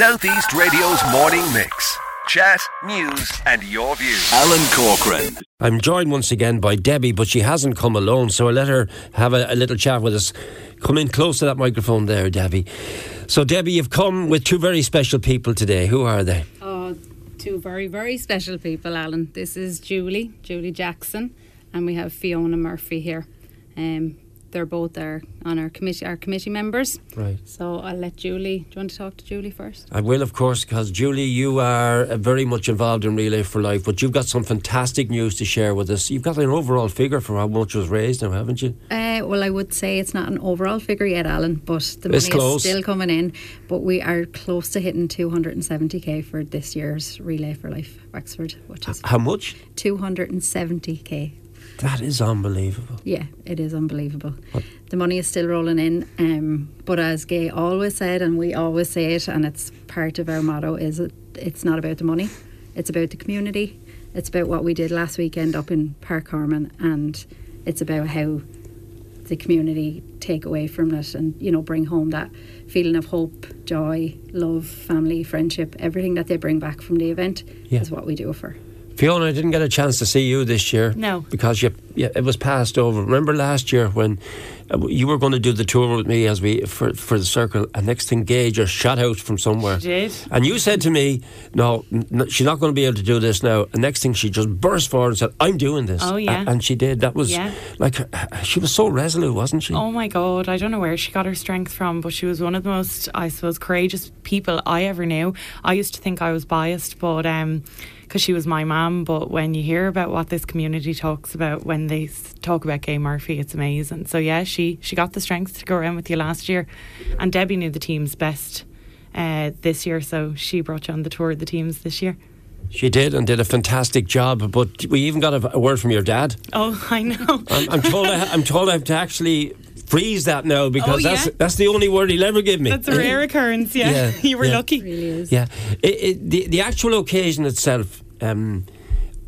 Southeast Radio's morning mix. Chat, news, and your views. Alan Corcoran. I'm joined once again by Debbie, but she hasn't come alone, so I let her have a, a, little chat with us. Come in close to that microphone there, Debbie. So, Debbie, you've come with two very special people today. Who are they? Oh, two very, very special people, Alan. This is Julie, Julie Jackson, and we have Fiona Murphy here. Um, they're both our on our committee our committee members. Right. So I'll let Julie. Do you want to talk to Julie first? I will, of course, because Julie, you are uh, very much involved in Relay for Life, but you've got some fantastic news to share with us. You've got an overall figure for how much was raised now, haven't you? Uh, well, I would say it's not an overall figure yet, Alan, but the it's money close. is still coming in. But we are close to hitting 270k for this year's Relay for Life Wexford, which is how much? 270k. That is unbelievable. Yeah, it is unbelievable. What? The money is still rolling in, um, but as Gay always said, and we always say it, and it's part of our motto: is it, it's not about the money, it's about the community. It's about what we did last weekend up in Park Harmon, and it's about how the community take away from it, and you know, bring home that feeling of hope, joy, love, family, friendship, everything that they bring back from the event Yeah. is what we do for. Fiona, I didn't get a chance to see you this year. No. Because you, yeah, it was passed over. Remember last year when uh, you were going to do the tour with me as we for, for the circle, and next thing Gay just shot out from somewhere. She did. And you said to me, no, she's not going to be able to do this now. And next thing she just burst forward and said, I'm doing this. Oh, yeah. A- and she did. That was Yeah. like, she was so resolute, wasn't she? Oh my God, I don't know where she got her strength from, but she was one of the most, I suppose, courageous people I ever knew. I used to think I was biased, but um, because she was my mum. But when you hear about what this community talks about when they talk about Gay Murphy, it's amazing. So yeah, she she got the strength to go around with you last year, and Debbie knew the teams best. Uh, this year, so she brought you on the tour of the teams this year. She did and did a fantastic job. But we even got a, word from your dad. Oh, I know. I'm, I'm told I, I'm told I have to actually freeze that now because Oh, yeah? that's that's the only word he'll ever give me. That's a rare occurrence. Yeah, Yeah, you were yeah. lucky. really is. Yeah, it, it, the the actual occasion itself. Um,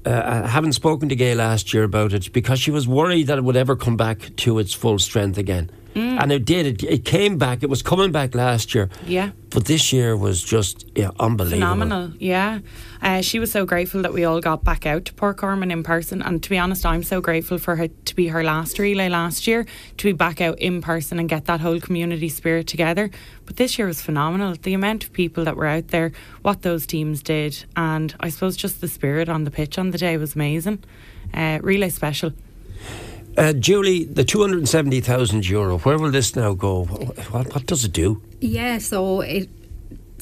uh, I haven't spoken to Gay last year about it because she was worried that it would ever come back to its full strength again, Mm. and it did. It, it came back. It was coming back last year, Yeah. but this year was just yeah, unbelievable. Phenomenal, yeah. Uh, she was so grateful that we all got back out to Port Corman in person. And to be honest, I'm so grateful for her to be her last relay last year, to be back out in person and get that whole community spirit together. But this year was phenomenal. The amount of people that were out there, what those teams did, and I suppose just the spirit on the pitch on the day was amazing. Uh, relay special. Uh, Julie, the two hundred and seventy thousand euro. Where will this now go? What, what does it do? Yeah, so it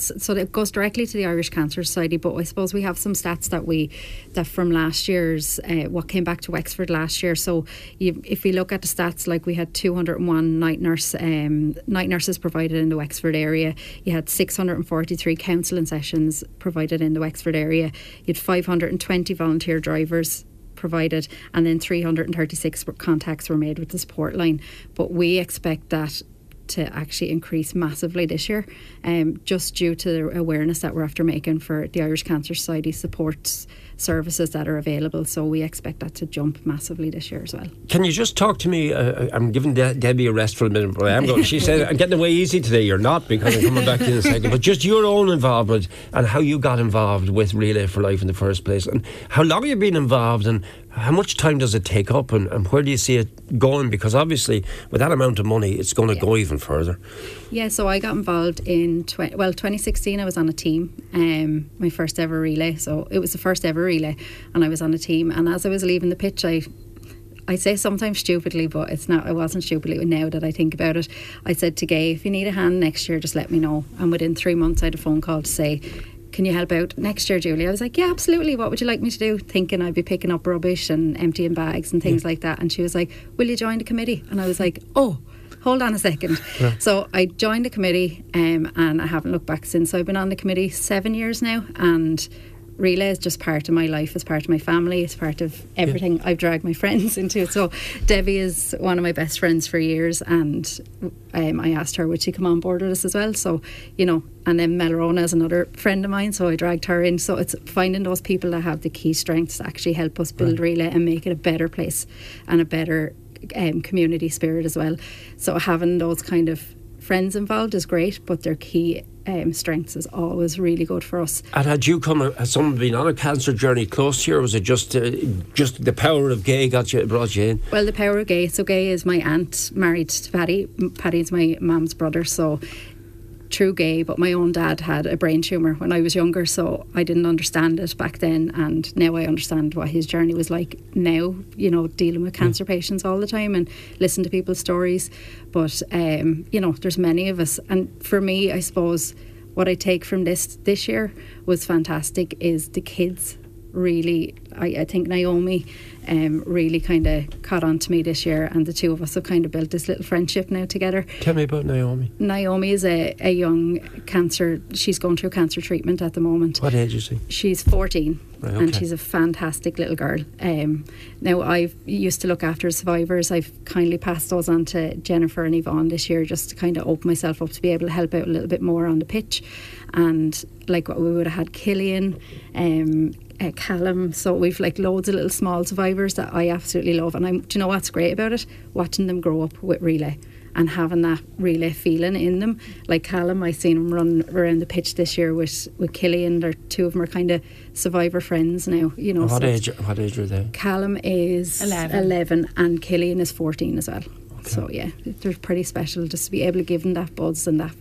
so it goes directly to the Irish Cancer Society. But I suppose we have some stats that we that from last year's uh, what came back to Wexford last year. So you, if we look at the stats, like we had 201 night nurse um, night nurses provided in the Wexford area. You had 643 counselling sessions provided in the Wexford area. You had 520 volunteer drivers provided, and then 336 contacts were made with the support line. But we expect that to actually increase massively this year, um, just due to the awareness that we're after making for the Irish Cancer Society supports services that are available. So we expect that to jump massively this year as well. Can you just talk to me? Uh, I'm giving De- Debbie a rest for a minute, but I am going. She said, "I'm getting away easy today." You're not because I'm coming back to you in a second. But just your own involvement and how you got involved with Relay for Life in the first place, and how long you've been involved, and how much time does it take up, and, and where do you see it going? Because obviously, with that amount of money, it's going to Yeah. go even further. Yeah, so I got involved in tw- well 2016. I was on a team, um, my first ever relay. So it was the first ever relay, and I was on a team. And as I was leaving the pitch, I I say sometimes stupidly, but it's not. I wasn't stupidly now that I think about it. I said to Gay, if you need a hand next year, just let me know. And within three months, I had a phone call to say. Can you help out next year, Julie? I was like, Yeah, absolutely. What would you like me to do? Thinking I'd be picking up rubbish and emptying bags and things like that. And she was like, Will you join the committee? And I was like, Oh, hold on a second. So I joined the committee um, and I haven't looked back since. So I've been on the committee seven years now and relay is just part of my life, it's part of my family, it's part of everything I've dragged my friends into it. So Debbie is one of my best friends for years and um, I asked her would she come on board with us as well. So, you know, and then Melrona is another friend of mine, so I dragged her in. So it's finding those people that have the key strengths to actually help us build relay and make it a better place and a better um, community spirit as well. So having those kind of friends involved is great, but their key um, strengths is always really good for us. And had you come, has someone been on a cancer journey close to you, or was it just uh, just the power of Gay got you brought you in? Well, the power of Gay. So Gay is my aunt, married to Paddy. Paddy's my mum's brother. So true gay, but my own dad had a brain tumour when I was younger, so I didn't understand it back then, and now I understand what his journey was like. Now, you know, dealing with cancer patients all the time and listen to people's stories, but um, you know, there's many of us, and for me, I suppose what I take from this this year was fantastic is the kids really I, I think Naomi um, really kind of caught on to me this year, and the two of us have kind of built this little friendship now together. Tell me about Naomi. Naomi is a, a young cancer, she's going through cancer treatment at the moment. What age is she? She's 14 Right, and she's a fantastic little girl. Um, now, I used to look after survivors. I've kindly passed those on to Jennifer and Yvonne this year just to kind of open myself up to be able to help out a little bit more on the pitch. And like what we would have had Killian, um, uh, Callum. So we've like loads of little small survivors that I absolutely love. And I'm, do you know what's great about it? Watching them grow up with relay and having that relay feeling in them. Like Callum, I've seen him run around the pitch this year with with Killian. They're two of them are kind of survivor friends now. You know, What so age? What age are they? Callum is 11. 11 and Killian is 14 as well. So yeah, they're pretty special just to be able to give them that buzz and that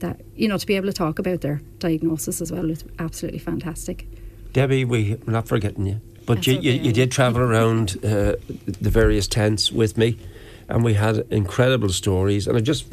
that you know to be able to talk about their diagnosis as well is absolutely fantastic. Debbie, we, we're not forgetting you. But That's you, you, you did travel around uh, the various tents with me, and we had incredible stories. And I just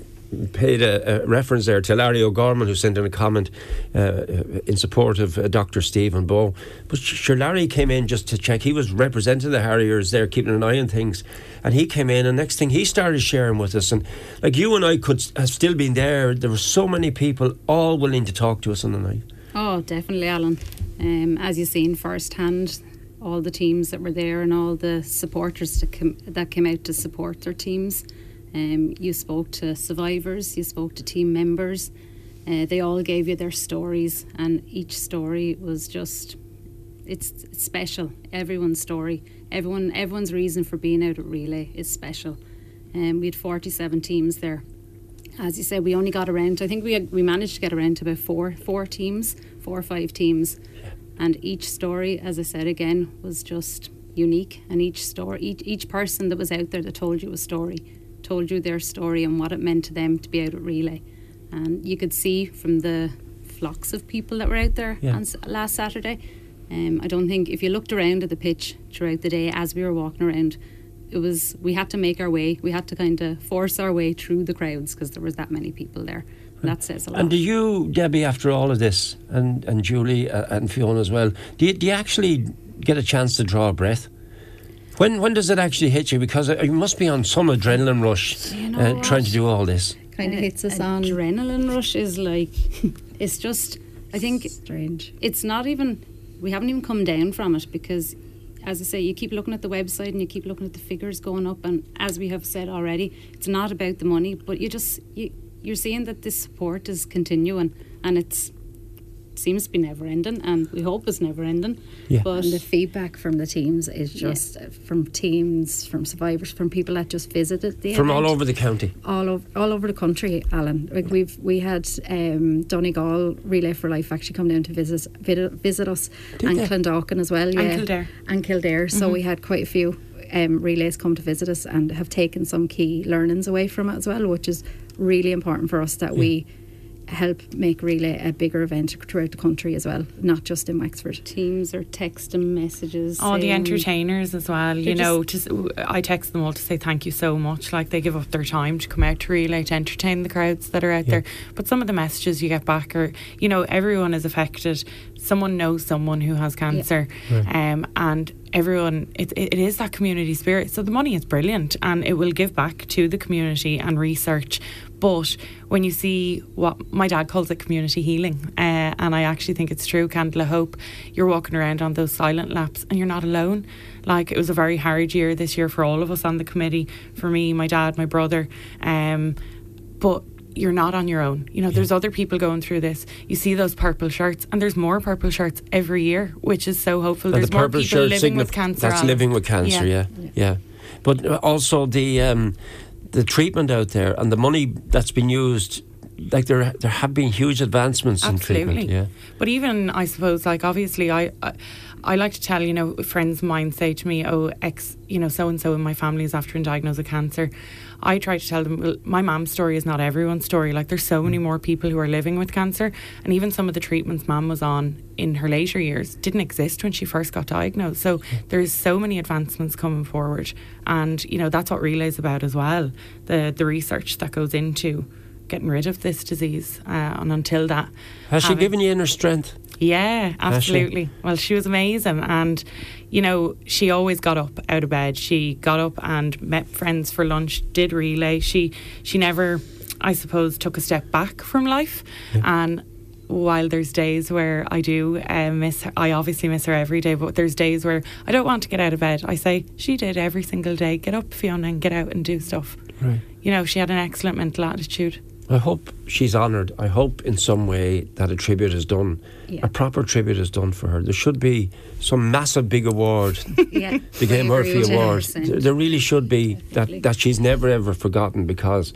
paid a, a reference there to Larry O'Gorman, who sent in a comment uh, in support of uh, Dr. Stephen Bow. But sure, Larry came in just to check. He was representing the Harriers there, keeping an eye on things. And he came in, and next thing he started sharing with us. And like you and I could have still been there. There were so many people all willing to talk to us on the night. Oh, definitely, Alan. Um, as you've seen firsthand, all the teams that were there and all the supporters that came, that came out to support their teams. Um, you spoke to survivors, you spoke to team members. Uh, they all gave you their stories, and each story was just it's, special. Everyone's story, everyone, everyone's reason for being out at relay is special. Um, we had 47 teams there as you said, we only got around. I think we had, we managed to get around to about four four teams, four or five teams, and each story, as I said again, was just unique. And each story, each each person that was out there that told you a story, told you their story and what it meant to them to be out at relay. And you could see from the flocks of people that were out there Yeah. on s- last Saturday. Um, I don't think if you looked around at the pitch throughout the day as we were walking around, it was we had to make our way. We had to kind of force our way through the crowds because there was that many people there. And that says a lot. And do you, Debbie, after all of this, and, and Julie uh, and Fiona as well, do you, do you actually get a chance to draw a breath? When when does it actually hit you? Because uh, you must be on some adrenaline rush You know uh, trying to do all this. Kind of hits us on adrenaline rush is like it's just. I think strange. it's not even we haven't even come down from it because as I say you keep looking at the website and you keep looking at the figures going up and as we have said already it's not about the money but you just you, you're seeing that this support is continuing and it's seems to be never ending and we hope it's never ending Yeah. but And the feedback from the teams is just uh, from teams, from survivors, from people that just visited the From all over the county. all over all over the country, Alan. Like we've we had um, Donegal Relay for Life actually come down to visit visit, visit us, Did and they? Clondalkin as well, yeah, Kildare. and Kildare. So we had quite a few um, relays come to visit us and have taken some key learnings away from it as well, which is really important for us that we help make relay a bigger event throughout the country as well, not just in Wexford. teams are texting messages Oh, the entertainers as well. You know, just I text them all to say thank you so much. Like they give up their time to come out to relay to entertain the crowds that are out there. But some of the messages you get back are, you know, everyone is affected. Someone knows someone who has cancer, um, and everyone. It, it is that community spirit. So the money is brilliant, and it will give back to the community and research. But when you see what my dad calls it community healing, uh, and I actually think it's true, Candle of Hope, you're walking around on those silent laps and you're not alone. Like it was a very hard year this year for all of us on the committee, for me, my dad, my brother. Um, but you're not on your own. You know, there's other people going through this. You see those purple shirts, and there's more purple shirts every year, which is so hopeful. And there's the more people shirt living with cancer. That's Alan. living with cancer, yeah. Yeah. But uh, also the um, the treatment out there and the money that's been used. Like there, there have been huge advancements in treatment. Yeah. But even I suppose, like obviously, I, I I like to tell you know friends of mine say to me, "Oh, ex, you know, so and so in my family is after been diagnosed with cancer." I try to tell them, well, my mom's story is not everyone's story. Like there's so many more people who are living with cancer, and even some of the treatments mom was on in her later years didn't exist when she first got diagnosed. So there's so many advancements coming forward, and you know that's what Relay is about as well. The the research that goes into getting rid of this disease, uh, and until that, Has she given you inner strength? Yeah, absolutely. Well, she was amazing. And, you know, she always got up out of bed. She got up and met friends for lunch, did relay. She, she never, I suppose, took a step back from life. And while there's days where I do uh, miss her, I obviously miss her every day, but there's days where I don't want to get out of bed. I say, she did every single day. Get up, Fiona, and get out and do stuff. Right. You know, she had an excellent mental attitude. I hope she's honoured. I hope in some way that a tribute is done, Yeah. a proper tribute is done for her. There should be some massive big award, Yeah. the Game I Murphy agree with you. Award. There, really should be Definitely. that, that she's never ever forgotten because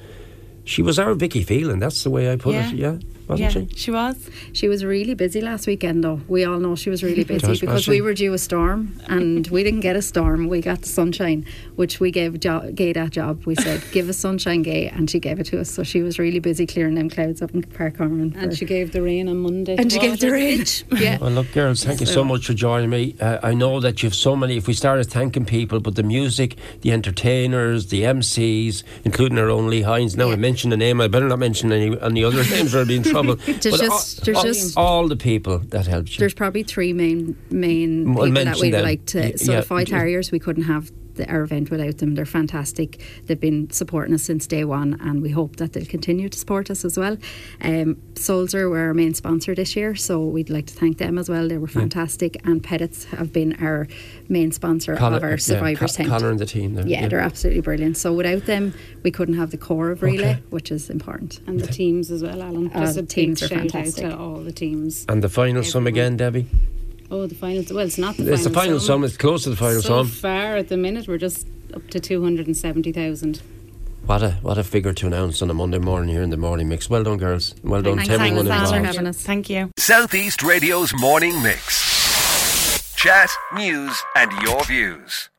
she was our Vicky Phelan. That's the way I put it. Yeah, wasn't yeah, she? she was. She was really busy last weekend, though. We all know she was really busy was, was because she? we were due a storm, and we didn't get a storm. We got the sunshine, which we gave jo- Gay that job. We said, "Give us sunshine, Gay," and she gave it to us. So she was really busy clearing them clouds up in Park Ormond. And she gave the rain on Monday. and to she gave the water rain. yeah. Well, look, girls, thank you so much for joining me. Uh, I know that you've so many. If we started thanking people, but the music, the entertainers, the MCs, including our own Lee Hines. Now I Yeah. mentioned the name. I better not mention any any other names, or I'll be in trouble. There's just- all, there's just- all the people that helped you. There's probably three main main Well, people that we'd them. like to. So yeah. the Five Harriers, we couldn't have the, our event without them. They're fantastic. They've been supporting us since day one, and we hope that they'll continue to support us as well. Um, Solzer were our main sponsor this year, so we'd like to thank them as well. They were fantastic, and Pettits have been our main sponsor Connor- of our yeah, survivors Con- tent. Connor and the team there. yeah, they're absolutely brilliant. So without them, we couldn't have the core of relay, Okay. which is important. And the teams as well, Alan. Uh, Just a the teams are shout fantastic. out to all the teams. And the final sum again, Debbie. Oh, the final. Well, it's not the It's the final final sum. It's close to the final so sum. So far at the minute, we're just up to two hundred and seventy thousand. What a what a figure to announce on a Monday morning here in the morning mix. Well done, girls. Well done Thanks, to everyone thanks, involved. for having us. Thank you. Southeast Radio's morning mix. Chat, news, and your views.